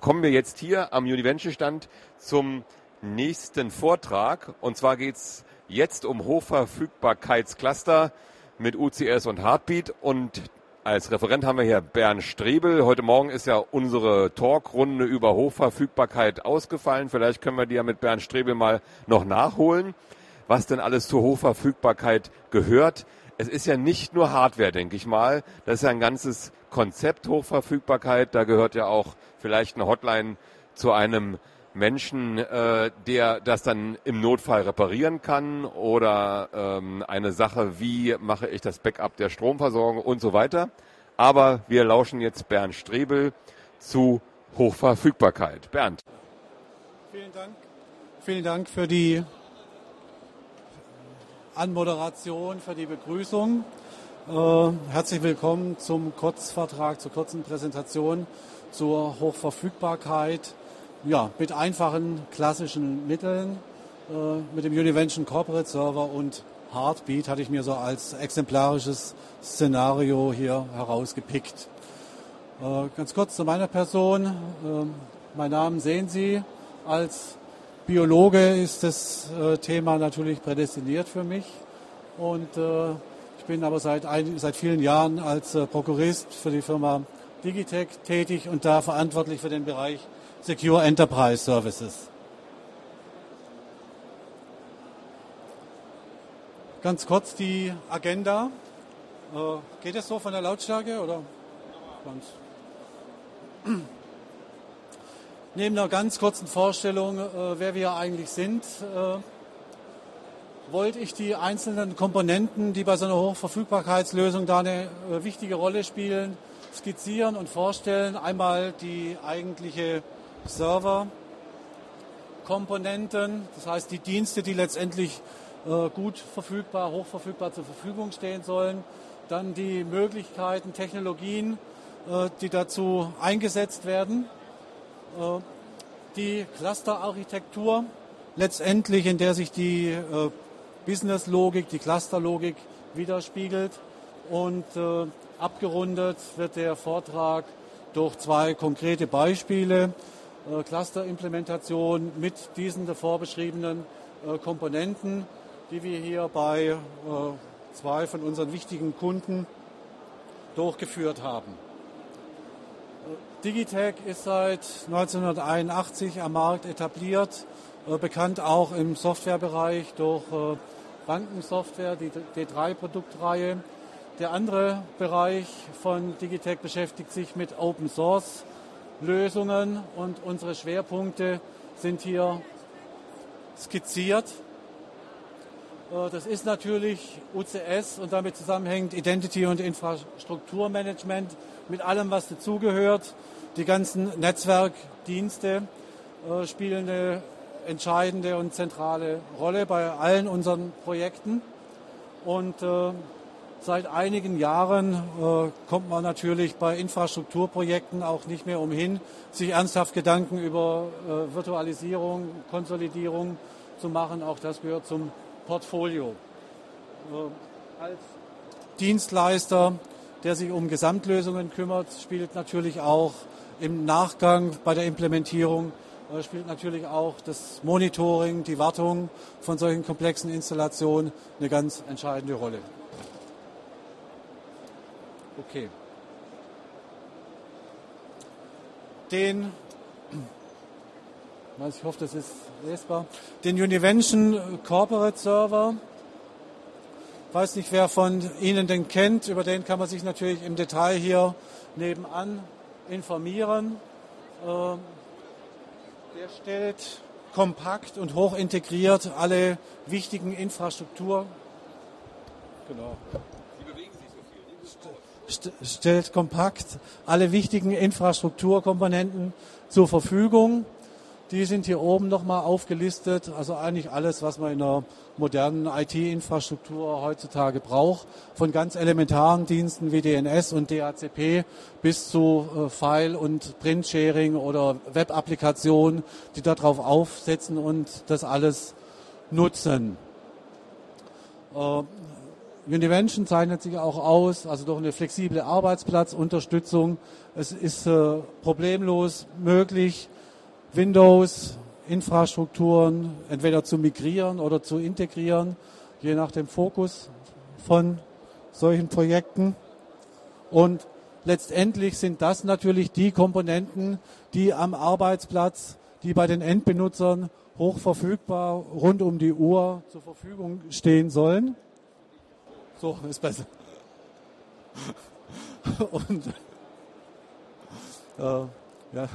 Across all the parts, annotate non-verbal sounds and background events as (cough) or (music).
kommen wir jetzt hier am Univention-Stand zum nächsten Vortrag. Und zwar geht es jetzt um Hochverfügbarkeitscluster mit UCS und Heartbeat. Und als Referent haben wir hier Bernd Strebel. Heute Morgen ist ja unsere Talkrunde über Hochverfügbarkeit ausgefallen. Vielleicht können wir die ja mit Bernd Strebel mal noch nachholen, was denn alles zur Hochverfügbarkeit gehört. Es ist ja nicht nur Hardware, denke ich mal. Das ist ja ein ganzes Konzept Hochverfügbarkeit. Da gehört ja auch vielleicht eine Hotline zu einem Menschen, äh, der das dann im Notfall reparieren kann oder ähm, eine Sache, wie mache ich das Backup der Stromversorgung und so weiter. Aber wir lauschen jetzt Bernd Strebel zu Hochverfügbarkeit. Bernd. Vielen Dank. Vielen Dank für die Anmoderation, für die Begrüßung. Äh, herzlich willkommen zum Kurzvertrag, zur kurzen Präsentation zur Hochverfügbarkeit ja, mit einfachen klassischen Mitteln. Äh, mit dem Univention Corporate Server und Heartbeat hatte ich mir so als exemplarisches Szenario hier herausgepickt. Äh, ganz kurz zu meiner Person. Mein Namen sehen Sie. Als Biologe ist das Thema natürlich prädestiniert für mich. Und bin aber seit, ein, seit vielen Jahren als äh, Prokurist für die Firma Digitech tätig und da verantwortlich für den Bereich Secure Enterprise Services. Ganz kurz die Agenda. Äh, geht es so von der Lautstärke oder? Ganz. Neben einer ganz kurzen Vorstellung, äh, wer wir eigentlich sind, äh, wollte ich die einzelnen Komponenten, die bei so einer Hochverfügbarkeitslösung da eine äh, wichtige Rolle spielen, skizzieren und vorstellen. Einmal die eigentliche Serverkomponenten, das heißt die Dienste, die letztendlich äh, gut verfügbar, hochverfügbar zur Verfügung stehen sollen. Dann die Möglichkeiten, Technologien, äh, die dazu eingesetzt werden. Die Clusterarchitektur, letztendlich in der sich die Businesslogik, die Clusterlogik widerspiegelt. Und äh, abgerundet wird der Vortrag durch zwei konkrete Beispiele. Äh, Cluster-Implementation mit diesen davor beschriebenen äh, Komponenten, die wir hier bei äh, zwei von unseren wichtigen Kunden durchgeführt haben. Digitech ist seit 1981 am Markt etabliert, bekannt auch im Softwarebereich durch Bankensoftware, die D3-Produktreihe. Der andere Bereich von Digitech beschäftigt sich mit Open Source Lösungen und unsere Schwerpunkte sind hier skizziert. Äh, das ist natürlich UCS und damit zusammenhängt Identity und Infrastrukturmanagement mit allem, was dazugehört. Die ganzen Netzwerkdienste äh, spielen eine entscheidende und zentrale Rolle bei allen unseren Projekten. Und äh, Seit einigen Jahren äh, kommt man natürlich bei Infrastrukturprojekten auch nicht mehr umhin, sich ernsthaft Gedanken über äh, Virtualisierung, Konsolidierung zu machen. Auch das gehört zum Portfolio. Äh, als Dienstleister, der sich um Gesamtlösungen kümmert, spielt natürlich auch im Nachgang bei der Implementierung spielt natürlich auch das Monitoring, die Wartung von solchen komplexen Installationen eine ganz entscheidende Rolle. Okay. Den, (clears throat) ich hoffe, das ist lesbar, den Univention Corporate Server. Ich weiß nicht, wer von Ihnen den kennt. Über den kann man sich natürlich im Detail hier nebenan informieren. Der stellt kompakt und hoch integriert alle wichtigen Infrastruktur. Genau stellt kompakt alle wichtigen Infrastrukturkomponenten zur Verfügung. Die sind hier oben nochmal aufgelistet, also eigentlich alles, was man in einer modernen IT-Infrastruktur heutzutage braucht, von ganz elementaren Diensten wie DNS und DHCP bis zu äh, File- und Print-Sharing oder Web-Applikationen, die darauf aufsetzen und das alles nutzen. Äh, Univention zeichnet sich auch aus, also durch eine flexible Arbeitsplatzunterstützung. Es ist äh, problemlos möglich, Windows, Infrastrukturen entweder zu migrieren oder zu integrieren, je nach dem Fokus von solchen Projekten. Und letztendlich sind das natürlich die Komponenten, die am Arbeitsplatz, die bei den Endbenutzern hoch verfügbar rund um die Uhr zur Verfügung stehen sollen. So, ist besser. (laughs) Und äh, ja,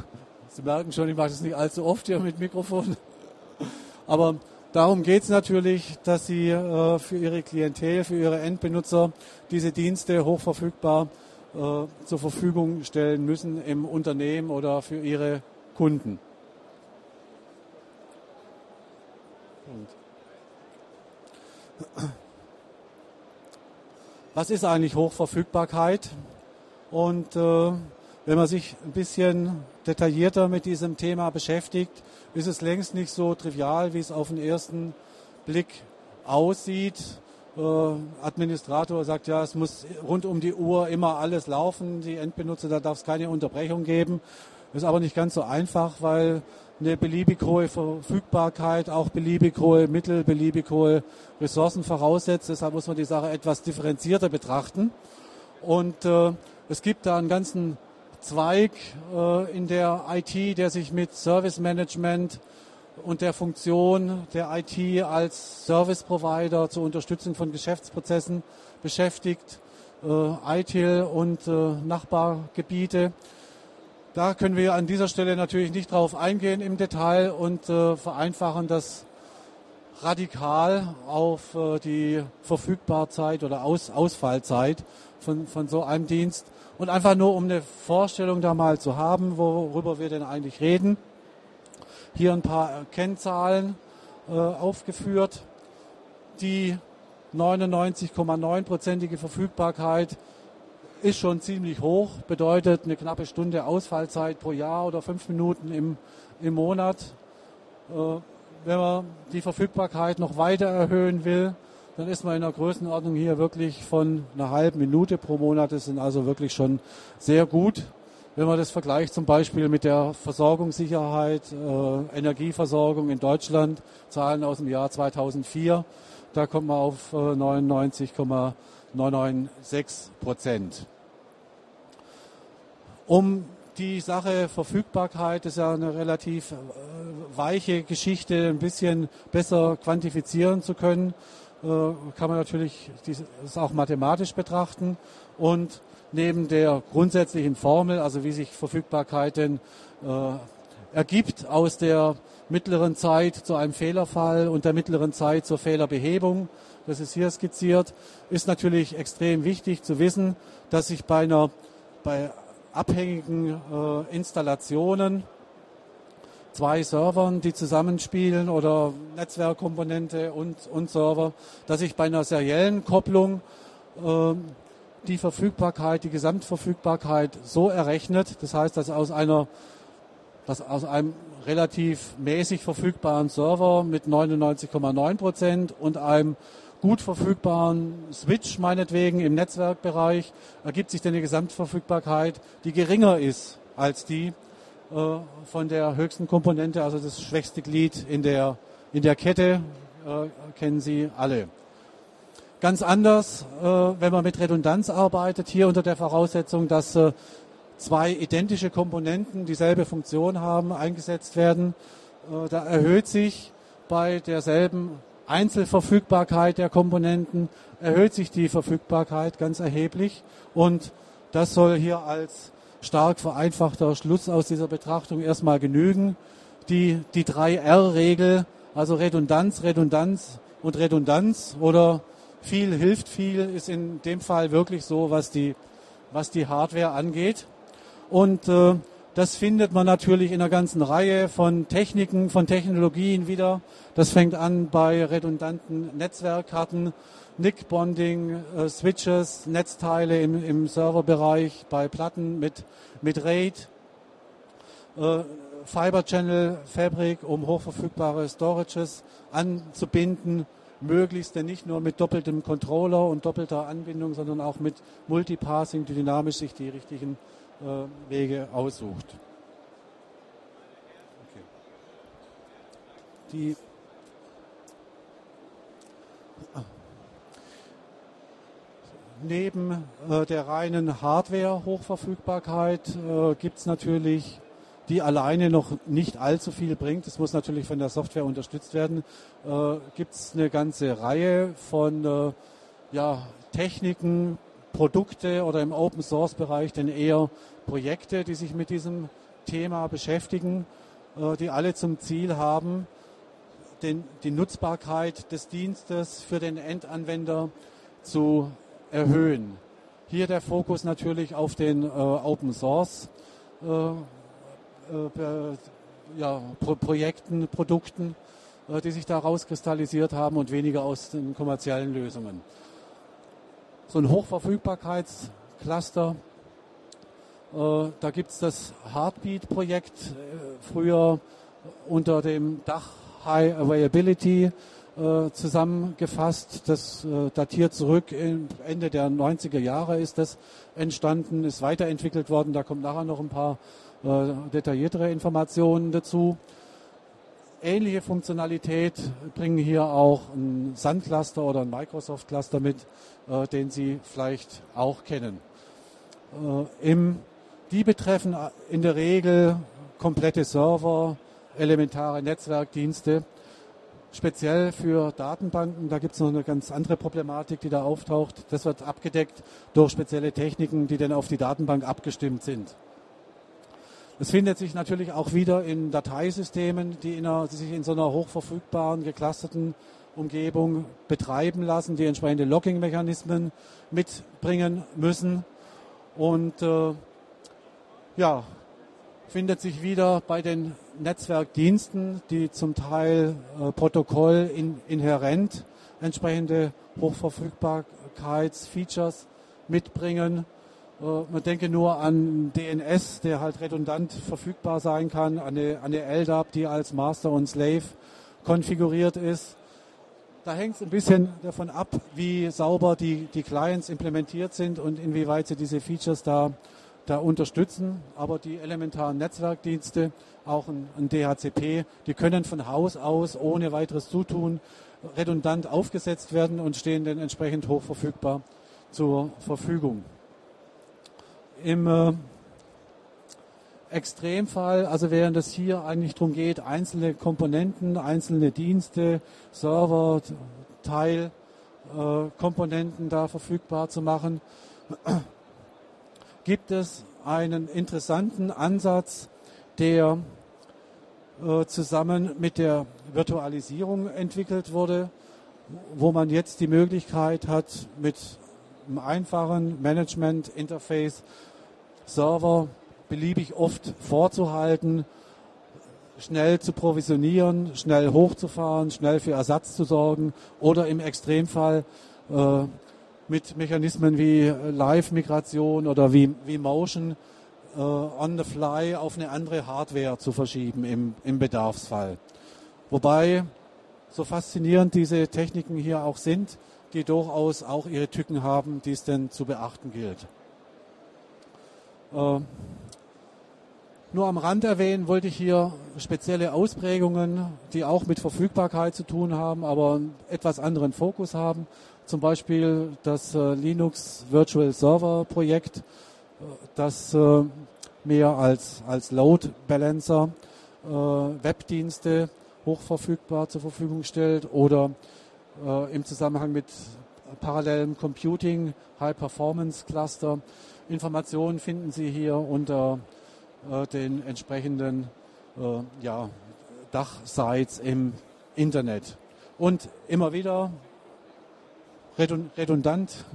Sie merken schon, ich mache das nicht allzu oft hier mit Mikrofon. Aber darum geht es natürlich, dass Sie äh, für Ihre Klientel, für Ihre Endbenutzer diese Dienste hochverfügbar äh, zur Verfügung stellen müssen im Unternehmen oder für Ihre Kunden. Was ist eigentlich Hochverfügbarkeit? Und äh, wenn man sich ein bisschen detaillierter mit diesem Thema beschäftigt, ist es längst nicht so trivial, wie es auf den ersten Blick aussieht. Äh, Administrator sagt, ja, es muss rund um die Uhr immer alles laufen, die Endbenutzer, da darf es keine Unterbrechung geben. Ist aber nicht ganz so einfach, weil eine beliebig hohe Verfügbarkeit, auch beliebig hohe Mittel, beliebig hohe Ressourcen voraussetzt. Deshalb muss man die Sache etwas differenzierter betrachten. Und äh, es gibt da einen ganzen Zweig äh, in der IT, der sich mit Service Management und der Funktion der IT als Service Provider zur Unterstützung von Geschäftsprozessen beschäftigt, äh, ITIL und äh, Nachbargebiete. Da können wir an dieser Stelle natürlich nicht drauf eingehen im Detail und äh, vereinfachen das radikal auf äh, die Verfügbarzeit oder Aus Ausfallzeit von, von so einem Dienst. Und einfach nur, um eine Vorstellung da mal zu haben, worüber wir denn eigentlich reden. Hier ein paar Kennzahlen äh, aufgeführt. Die 99,9-prozentige Verfügbarkeit ist schon ziemlich hoch, bedeutet eine knappe Stunde Ausfallzeit pro Jahr oder fünf Minuten im, im Monat. Äh, wenn man die Verfügbarkeit noch weiter erhöhen will, dann ist man in der Größenordnung hier wirklich von einer halben Minute pro Monat. Das sind also wirklich schon sehr gut. Wenn man das vergleicht zum Beispiel mit der Versorgungssicherheit, äh, Energieversorgung in Deutschland, Zahlen aus dem Jahr 2004, da kommt man auf äh, 99,996 Prozent. Um die Sache Verfügbarkeit ist ja eine relativ äh, weiche Geschichte, ein bisschen besser quantifizieren zu können, kann man natürlich das auch mathematisch betrachten. Und neben der grundsätzlichen Formel, also wie sich Verfügbarkeit denn äh, ergibt aus der mittleren Zeit zu einem Fehlerfall und der mittleren Zeit zur Fehlerbehebung, das ist hier skizziert, ist natürlich extrem wichtig zu wissen, dass sich bei einer bei abhängigen äh, Installationen zwei Servern, die zusammenspielen oder Netzwerkkomponente und, und Server, dass ich bei einer seriellen Kopplung äh, die Verfügbarkeit, die Gesamtverfügbarkeit so errechnet. Das heißt, dass aus einer dass aus einem relativ mäßig verfügbaren Server mit 99,9 Prozent und einem gut verfügbaren Switch meinetwegen im Netzwerkbereich ergibt sich dann eine Gesamtverfügbarkeit, die geringer ist als die von der höchsten Komponente, also das schwächste Glied in der, in der Kette, äh, kennen Sie alle. Ganz anders, äh, wenn man mit Redundanz arbeitet, hier unter der Voraussetzung, dass äh, zwei identische Komponenten dieselbe Funktion haben, eingesetzt werden. Äh, da erhöht sich bei derselben Einzelverfügbarkeit der Komponenten, erhöht sich die Verfügbarkeit ganz erheblich und das soll hier als stark vereinfachter Schluss aus dieser Betrachtung erstmal genügen. Die, die 3R-Regel, also Redundanz, Redundanz und Redundanz oder viel hilft viel, ist in dem Fall wirklich so, was die, was die Hardware angeht. Und äh, das findet man natürlich in einer ganzen Reihe von Techniken, von Technologien wieder. Das fängt an bei redundanten Netzwerkkarten, NIC-Bonding, äh, Switches, Netzteile im, im Serverbereich, bei Platten mit, mit RAID, äh, Fiber Channel Fabric, um hochverfügbare Storages anzubinden, möglichst denn nicht nur mit doppeltem Controller und doppelter Anbindung, sondern auch mit Multipassing, die dynamisch sich die richtigen äh, Wege aussucht. Okay. Die Neben äh, der reinen Hardware-Hochverfügbarkeit äh, gibt es natürlich, die alleine noch nicht allzu viel bringt, es muss natürlich von der Software unterstützt werden, äh, gibt es eine ganze Reihe von äh, ja, Techniken, Produkte oder im Open-Source-Bereich denn eher Projekte, die sich mit diesem Thema beschäftigen, äh, die alle zum Ziel haben, den, die Nutzbarkeit des Dienstes für den Endanwender zu erhöhen. Hier der Fokus natürlich auf den äh, Open Source äh, äh, ja, Pro Projekten, Produkten, äh, die sich da rauskristallisiert haben und weniger aus den kommerziellen Lösungen. So ein Hochverfügbarkeitscluster, äh, da gibt es das Heartbeat-Projekt, äh, früher unter dem Dach High Availability äh, zusammengefasst. Das äh, datiert zurück, Ende der 90er Jahre ist das entstanden, ist weiterentwickelt worden. Da kommt nachher noch ein paar äh, detailliertere Informationen dazu. Ähnliche Funktionalität bringen hier auch ein Sun-Cluster oder ein Microsoft-Cluster mit, den Sie vielleicht auch kennen. Die betreffen in der Regel komplette Server, elementare Netzwerkdienste speziell für Datenbanken. Da gibt es noch eine ganz andere Problematik, die da auftaucht. Das wird abgedeckt durch spezielle Techniken, die dann auf die Datenbank abgestimmt sind. Das findet sich natürlich auch wieder in Dateisystemen, die, in einer, die sich in so einer hochverfügbaren, geclusterten Umgebung betreiben lassen, die entsprechende Logging-Mechanismen mitbringen müssen. Und äh, ja, findet sich wieder bei den Netzwerkdiensten, die zum Teil äh, Protokoll in, inhärent entsprechende Hochverfügbarkeitsfeatures mitbringen. Äh, man denke nur an DNS, der halt redundant verfügbar sein kann, an eine, eine LDAP, die als Master und Slave konfiguriert ist. Da hängt es ein bisschen davon ab, wie sauber die, die Clients implementiert sind und inwieweit sie diese Features da da unterstützen. Aber die elementaren Netzwerkdienste, auch ein, ein DHCP, die können von Haus aus ohne weiteres Zutun redundant aufgesetzt werden und stehen dann entsprechend hochverfügbar zur Verfügung. Im äh, Extremfall, also während es hier eigentlich darum geht, einzelne Komponenten, einzelne Dienste, Server, Teilkomponenten äh, da verfügbar zu machen, gibt es einen interessanten Ansatz, der äh, zusammen mit der Virtualisierung entwickelt wurde, wo man jetzt die Möglichkeit hat, mit einem einfachen Management-Interface Server beliebig oft vorzuhalten, schnell zu provisionieren, schnell hochzufahren, schnell für Ersatz zu sorgen oder im Extremfall äh, mit Mechanismen wie Live-Migration oder wie, wie Motion äh, on the fly auf eine andere Hardware zu verschieben im, im Bedarfsfall. Wobei, so faszinierend diese Techniken hier auch sind, die durchaus auch ihre Tücken haben, die es denn zu beachten gilt. Äh, nur am Rand erwähnen wollte ich hier spezielle Ausprägungen, die auch mit Verfügbarkeit zu tun haben, aber einen etwas anderen Fokus haben. Zum Beispiel das äh, Linux Virtual Server Projekt, äh, das äh, mehr als, als Load Balancer Webdienste hochverfügbar zur Verfügung stellt oder im Zusammenhang mit parallelem Computing, High Performance Cluster. Informationen finden Sie hier unter den entsprechenden ja, Dachsites im Internet. Und immer wieder redundant,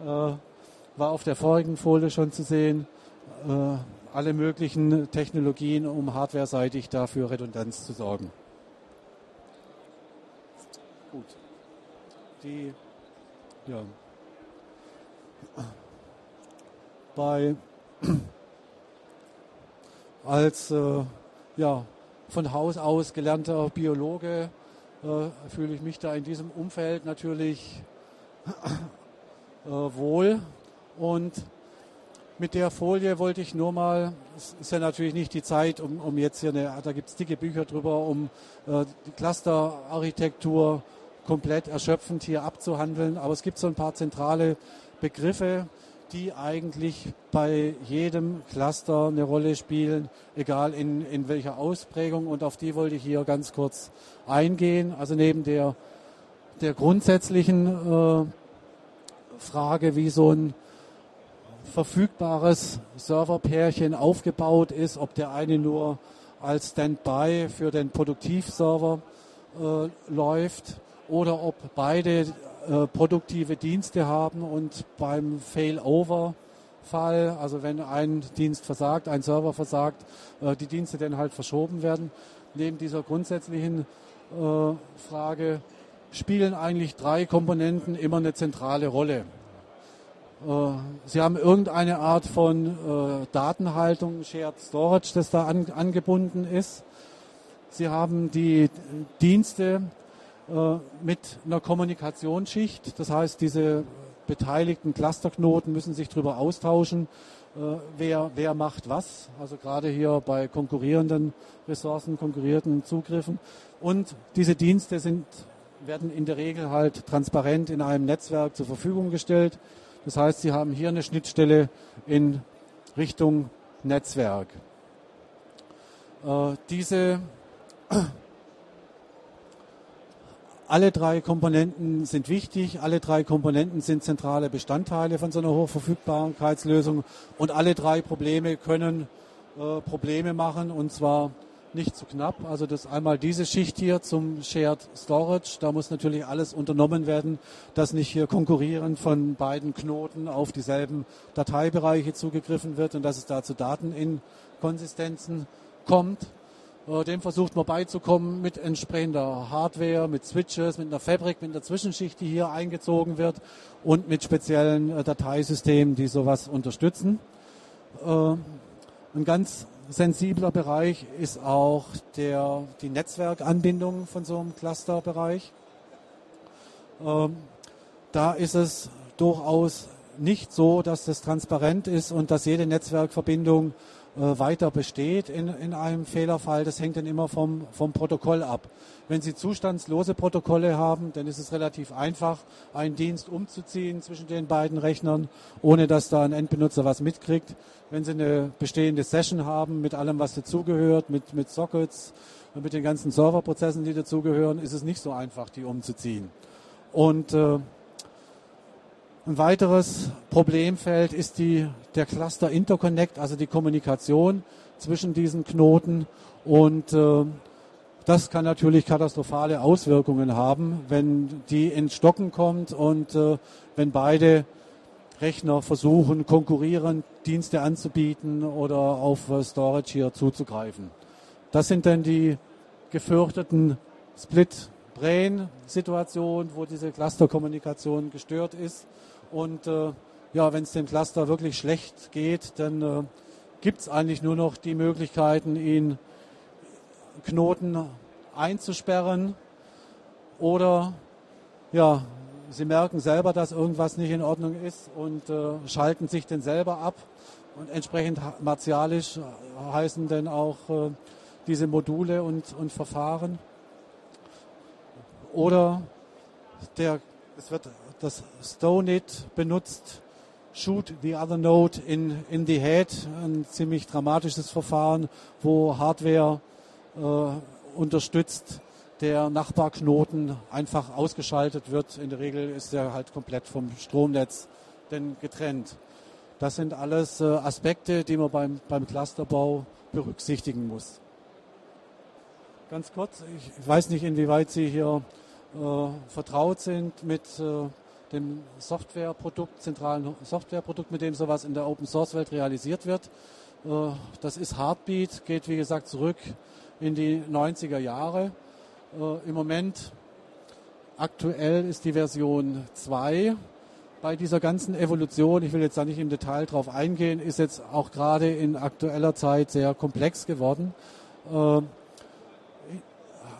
äh, war auf der vorigen Folie schon zu sehen. Äh, alle möglichen Technologien, um hardware-seitig dafür Redundanz zu sorgen. Gut. Die, ja. Bei, als äh, ja, von Haus aus gelernter Biologe äh, fühle ich mich da in diesem Umfeld natürlich äh, wohl. Und mit der Folie wollte ich nur mal, es ist ja natürlich nicht die Zeit, um, um jetzt hier eine, da gibt es dicke Bücher drüber, um äh, die Clusterarchitektur komplett erschöpfend hier abzuhandeln, aber es gibt so ein paar zentrale Begriffe, die eigentlich bei jedem Cluster eine Rolle spielen, egal in, in welcher Ausprägung. Und auf die wollte ich hier ganz kurz eingehen. Also neben der, der grundsätzlichen äh, Frage, wie so ein verfügbares Serverpärchen aufgebaut ist, ob der eine nur als Standby für den Produktivserver äh, läuft oder ob beide äh, produktive Dienste haben und beim Failover-Fall, also wenn ein Dienst versagt, ein Server versagt, äh, die Dienste dann halt verschoben werden. Neben dieser grundsätzlichen Frage spielen eigentlich drei Komponenten immer eine zentrale Rolle. Äh, Sie haben irgendeine Art von äh, Datenhaltung, Shared Storage, das da an, angebunden ist. Sie haben die Dienste, äh, mit einer Kommunikationsschicht. Das heißt, diese beteiligten Clusterknoten müssen sich darüber austauschen, wer, wer macht was. Also gerade hier bei konkurrierenden Ressourcen, konkurrierenden Zugriffen. Und diese Dienste sind, werden in der Regel halt transparent in einem Netzwerk zur Verfügung gestellt. Das heißt, Sie haben hier eine Schnittstelle in Richtung Netzwerk. Äh, diese (clears throat) alle drei Komponenten sind wichtig, alle drei Komponenten sind zentrale Bestandteile von so einer Hochverfügbarkeitslösung und alle drei Probleme können äh, Probleme machen und zwar nicht zu knapp. Also das einmal diese Schicht hier zum Shared Storage, da muss natürlich alles unternommen werden, dass nicht hier konkurrierend von beiden Knoten auf dieselben Dateibereiche zugegriffen wird und dass es da zu Dateninkonsistenzen kommt. Äh, dem versucht man beizukommen mit entsprechender Hardware, mit Switches, mit einer Fabrik, mit einer Zwischenschicht, die hier eingezogen wird und mit speziellen äh, Dateisystemen, die sowas unterstützen. Äh, ein ganz sensibler Bereich ist auch der, die Netzwerkanbindung von so einem Clusterbereich. Ähm, da ist es durchaus nicht so, dass das transparent ist und dass jede Netzwerkverbindung weiter besteht in, in einem Fehlerfall. Das hängt dann immer vom, vom Protokoll ab. Wenn Sie zustandslose Protokolle haben, dann ist es relativ einfach, einen Dienst umzuziehen zwischen den beiden Rechnern, ohne dass da ein Endbenutzer was mitkriegt. Wenn Sie eine bestehende Session haben mit allem, was dazugehört, mit, mit Sockets, mit den ganzen Serverprozessen, die dazugehören, ist es nicht so einfach, die umzuziehen. Und äh, ein weiteres Problemfeld ist die, der Cluster Interconnect, also die Kommunikation zwischen diesen Knoten. Und äh, das kann natürlich katastrophale Auswirkungen haben, wenn die ins Stocken kommt und äh, wenn beide Rechner versuchen, konkurrierend Dienste anzubieten oder auf äh, Storage hier zuzugreifen. Das sind dann die gefürchteten Split-Brain-Situationen, wo diese Clusterkommunikation gestört ist. Und äh, ja, wenn es dem Cluster wirklich schlecht geht, dann äh, gibt es eigentlich nur noch die Möglichkeiten, ihn Knoten einzusperren oder ja, sie merken selber, dass irgendwas nicht in Ordnung ist und äh, schalten sich dann selber ab. Und entsprechend martialisch heißen dann auch äh, diese Module und, und Verfahren. Oder der, es wird das StoneIt benutzt Shoot the Other Node in, in the Head, ein ziemlich dramatisches Verfahren, wo Hardware äh, unterstützt, der Nachbarknoten einfach ausgeschaltet wird. In der Regel ist er halt komplett vom Stromnetz denn getrennt. Das sind alles äh, Aspekte, die man beim, beim Clusterbau berücksichtigen muss. Ganz kurz, ich weiß nicht, inwieweit Sie hier äh, vertraut sind mit äh, dem Softwareprodukt, zentralen Softwareprodukt, mit dem sowas in der Open Source Welt realisiert wird. Äh, das ist Heartbeat, geht wie gesagt zurück in die 90er Jahre. Äh, Im Moment aktuell ist die Version 2. Bei dieser ganzen Evolution, ich will jetzt da nicht im Detail drauf eingehen, ist jetzt auch gerade in aktueller Zeit sehr komplex geworden.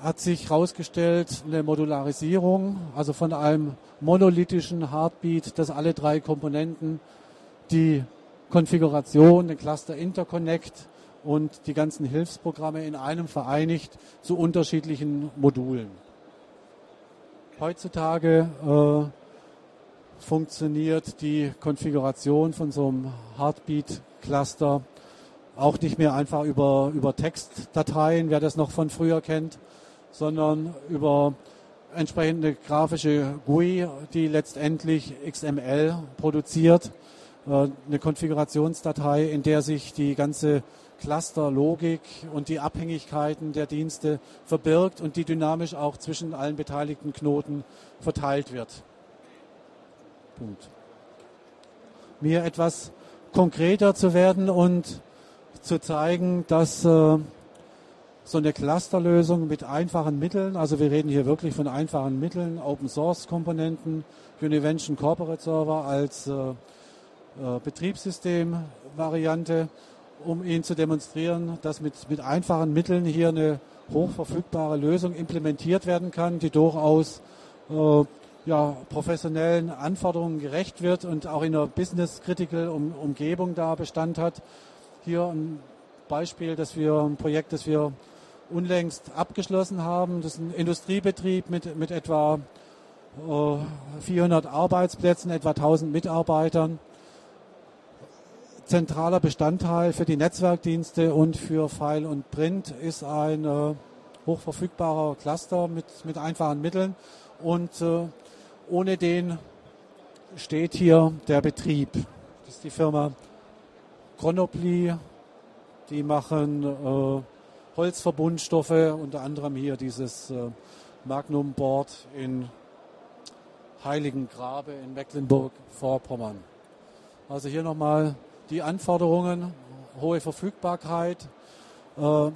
Hat sich herausgestellt eine Modularisierung, also von einem monolithischen Heartbeat, dass alle drei Komponenten die Konfiguration, den Cluster Interconnect und die ganzen Hilfsprogramme in einem vereinigt zu unterschiedlichen Modulen. Heutzutage äh, funktioniert die Konfiguration von so einem Heartbeat-Cluster auch nicht mehr einfach über, über Textdateien, wer das noch von früher kennt, sondern über entsprechende grafische GUI, die letztendlich XML produziert. Äh, eine Konfigurationsdatei, in der sich die ganze Clusterlogik und die Abhängigkeiten der Dienste verbirgt und die dynamisch auch zwischen allen beteiligten Knoten verteilt wird. Punkt. Mir etwas konkreter zu werden und zu zeigen, dass äh, so eine Clusterlösung mit einfachen Mitteln, also wir reden hier wirklich von einfachen Mitteln, Open Source Komponenten, Univention Corporate Server als äh, äh, Betriebssystem-Variante, um Ihnen zu demonstrieren, dass mit, mit einfachen Mitteln hier eine hochverfügbare Lösung implementiert werden kann, die durchaus äh, ja, professionellen Anforderungen gerecht wird und auch in einer Business-Critical um, Umgebung da Bestand hat. Hier ein Beispiel, dass wir ein Projekt, das wir unlängst abgeschlossen haben. Das ist ein Industriebetrieb mit, mit etwa äh, 400 Arbeitsplätzen, etwa 1000 Mitarbeitern. Zentraler Bestandteil für die Netzwerkdienste und für File und Print ist ein äh, hochverfügbarer Cluster mit, mit einfachen Mitteln. Und äh, ohne den steht hier der Betrieb. Das ist die Firma Chronopli. Die machen äh, Holzverbundstoffe, unter anderem hier dieses äh, Magnum Board in Heiligengrabe in Mecklenburg-Vorpommern. Also hier nochmal die Anforderungen, hohe Verfügbarkeit. Äh,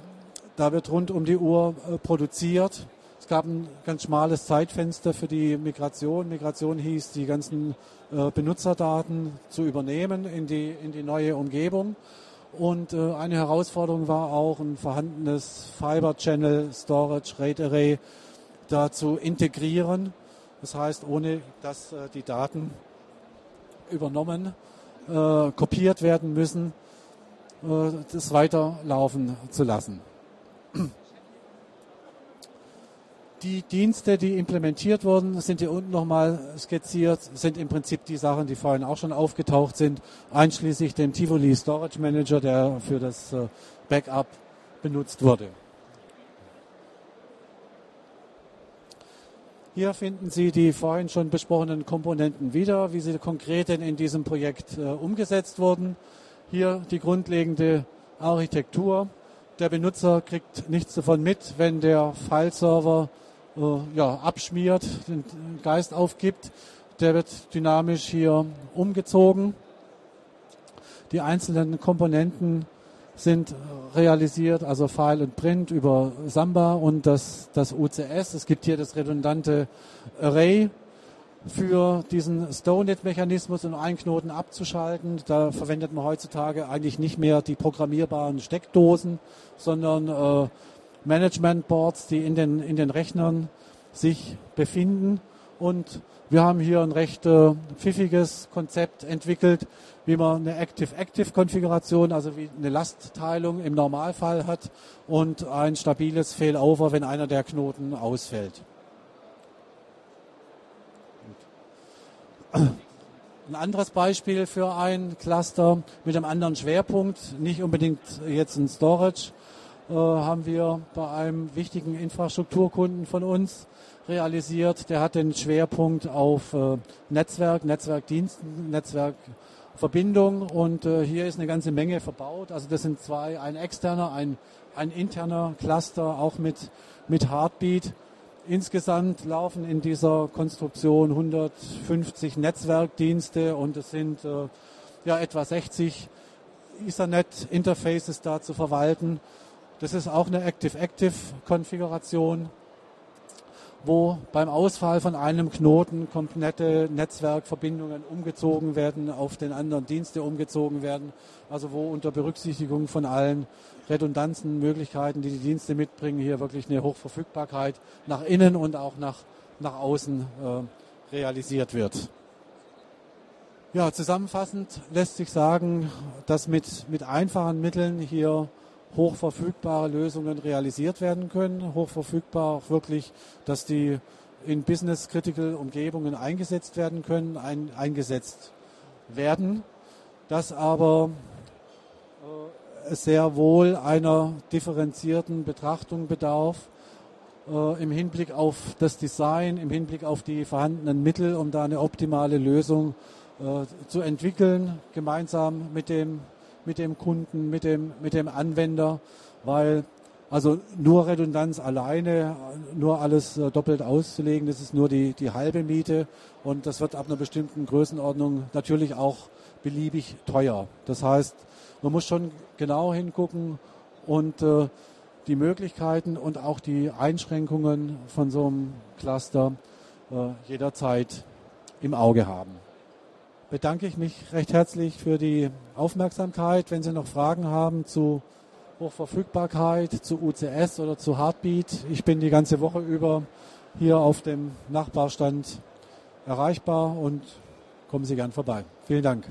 da wird rund um die Uhr äh, produziert. Es gab ein ganz schmales Zeitfenster für die Migration. Migration hieß, die ganzen Benutzerdaten zu übernehmen in die, in die neue Umgebung. Und äh, eine Herausforderung war auch ein vorhandenes Fiber Channel Storage RAID Array da zu integrieren. Das heißt, ohne dass äh, die Daten übernommen, äh, kopiert werden müssen, äh, das weiterlaufen zu lassen. Die Dienste, die implementiert wurden, sind hier unten nochmal skizziert, sind im Prinzip die Sachen, die vorhin auch schon aufgetaucht sind, einschließlich dem Tivoli Storage Manager, der für das äh, Backup benutzt wurde. Hier finden Sie die vorhin schon besprochenen Komponenten wieder, wie sie konkret in diesem Projekt äh, umgesetzt wurden. Hier die grundlegende Architektur. Der Benutzer kriegt nichts davon mit, wenn der Fileserver ja, abschmiert, den Geist aufgibt. Der wird dynamisch hier umgezogen. Die einzelnen Komponenten sind realisiert, also File und Print über Samba und das, das UCS. Es gibt hier das redundante Array für diesen Stonenet-Mechanismus, um einen Knoten abzuschalten. Da verwendet man heutzutage eigentlich nicht mehr die programmierbaren Steckdosen, sondern äh, Management Boards, die in den, in den Rechnern sich befinden. Und wir haben hier ein recht äh, pfiffiges Konzept entwickelt, wie man eine Active-Active-Konfiguration, also wie eine Lastteilung im Normalfall hat und ein stabiles Failover, wenn einer der Knoten ausfällt. Ein anderes Beispiel für ein Cluster mit einem anderen Schwerpunkt, nicht unbedingt jetzt ein Storage, haben wir bei einem wichtigen Infrastrukturkunden von uns realisiert. Der hat den Schwerpunkt auf äh, Netzwerk, Netzwerkdiensten, Netzwerkverbindung und äh, hier ist eine ganze Menge verbaut. Also das sind zwei, ein externer, ein, ein interner Cluster, auch mit, mit Heartbeat. Insgesamt laufen in dieser Konstruktion 150 Netzwerkdienste und es sind äh, ja etwa 60 Ethernet-Interfaces da zu verwalten. Das ist auch eine Active-Active-Konfiguration. wo beim Ausfall von einem Knoten komplette Netzwerkverbindungen umgezogen werden, auf den anderen Dienste umgezogen werden. Also wo unter Berücksichtigung von allen Redundanzen, Möglichkeiten, die die Dienste mitbringen, hier wirklich eine Hochverfügbarkeit nach innen und auch nach, nach außen äh, realisiert wird. Ja, zusammenfassend lässt sich sagen, dass mit, mit einfachen Mitteln hier hochverfügbare Lösungen realisiert werden können. Hochverfügbar auch wirklich, dass die in Business-Critical-Umgebungen eingesetzt werden können, ein, eingesetzt werden. Dass aber äh, sehr wohl einer differenzierten Betrachtung bedarf äh, im Hinblick auf das Design, im Hinblick auf die vorhandenen Mittel, um da eine optimale Lösung äh, zu entwickeln, gemeinsam mit dem mit dem Kunden, mit dem, mit dem Anwender, weil also nur Redundanz alleine, nur alles äh, doppelt auszulegen, das ist nur die, die halbe Miete und das wird ab einer bestimmten Größenordnung natürlich auch beliebig teuer. Das heißt, man muss schon genau hingucken und äh, die Möglichkeiten und auch die Einschränkungen von so einem Cluster äh, jederzeit im Auge haben bedanke ich mich recht herzlich für die Aufmerksamkeit. Wenn Sie noch Fragen haben zu Hochverfügbarkeit, zu UCS oder zu Heartbeat, ich bin die ganze Woche über hier auf dem Nachbarstand erreichbar und kommen Sie gern vorbei. Vielen Dank.